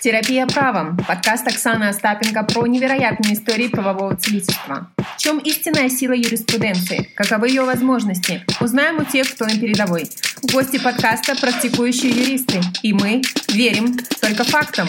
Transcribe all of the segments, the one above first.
Терапия правом. Подкаст Оксаны Остапенко про невероятные истории правового целительства. В чем истинная сила юриспруденции? Каковы ее возможности? Узнаем у тех, кто на передовой. Гости подкаста – практикующие юристы. И мы верим только фактам.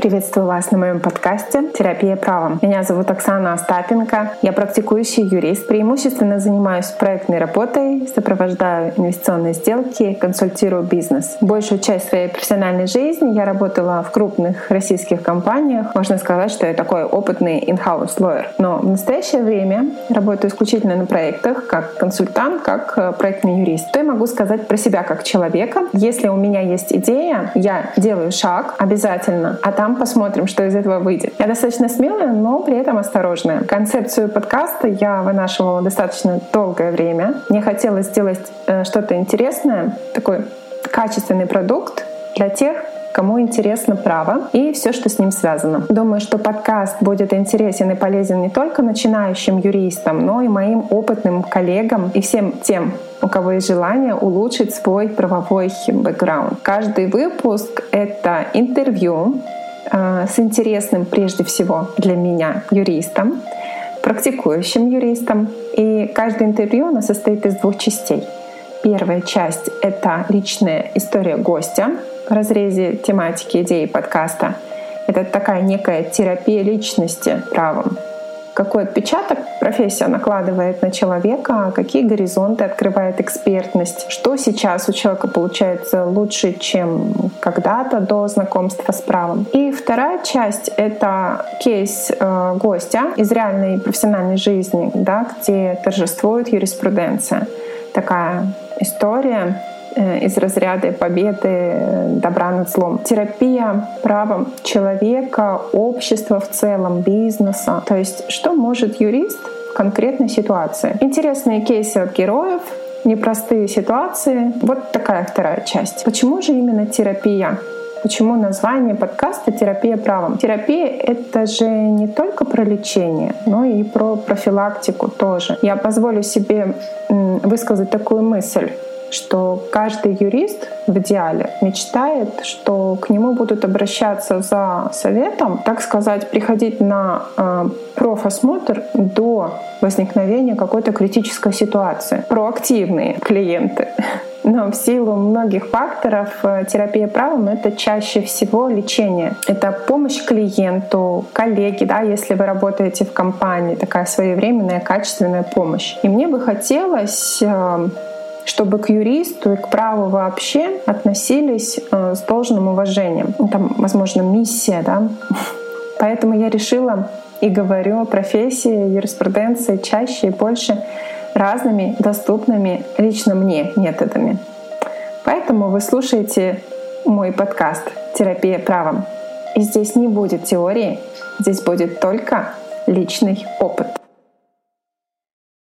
Приветствую вас на моем подкасте «Терапия правом». Меня зовут Оксана Остапенко. Я практикующий юрист. Преимущественно занимаюсь проектной работой, сопровождаю инвестиционные сделки, консультирую бизнес. Большую часть своей профессиональной жизни я работала в крупных российских компаниях. Можно сказать, что я такой опытный in-house lawyer. Но в настоящее время работаю исключительно на проектах как консультант, как э, проектный юрист. Что я могу сказать про себя как человека? Если у меня есть идея, я делаю шаг обязательно, а там там посмотрим, что из этого выйдет. Я достаточно смелая, но при этом осторожная. Концепцию подкаста я вынашивала достаточно долгое время. Мне хотелось сделать э, что-то интересное, такой качественный продукт для тех, кому интересно право и все, что с ним связано. Думаю, что подкаст будет интересен и полезен не только начинающим юристам, но и моим опытным коллегам и всем тем, у кого есть желание улучшить свой правовой бэкграунд. Каждый выпуск — это интервью с интересным прежде всего для меня юристом, практикующим юристом. И каждое интервью нас состоит из двух частей. Первая часть — это личная история гостя в разрезе тематики идеи подкаста. Это такая некая терапия личности правом какой отпечаток профессия накладывает на человека, какие горизонты открывает экспертность, что сейчас у человека получается лучше, чем когда-то до знакомства с правом. И вторая часть — это кейс э, гостя из реальной профессиональной жизни, да, где торжествует юриспруденция. Такая история из разряда победы э, добра над злом. Терапия правом человека, общества в целом, бизнеса. То есть что может юрист в конкретной ситуации. Интересные кейсы от героев, непростые ситуации. Вот такая вторая часть. Почему же именно терапия? Почему название подкаста «Терапия правом»? Терапия — это же не только про лечение, но и про профилактику тоже. Я позволю себе высказать такую мысль что каждый юрист в идеале мечтает, что к нему будут обращаться за советом, так сказать, приходить на э, профосмотр до возникновения какой-то критической ситуации. Проактивные клиенты. Но в силу многих факторов э, терапия правом — это чаще всего лечение. Это помощь клиенту, коллеге, да, если вы работаете в компании, такая своевременная, качественная помощь. И мне бы хотелось э, чтобы к юристу и к праву вообще относились э, с должным уважением. Там, возможно, миссия, да. Поэтому я решила и говорю о профессии юриспруденции чаще и больше разными доступными лично мне методами. Поэтому вы слушаете мой подкаст «Терапия правом». И здесь не будет теории, здесь будет только личный опыт.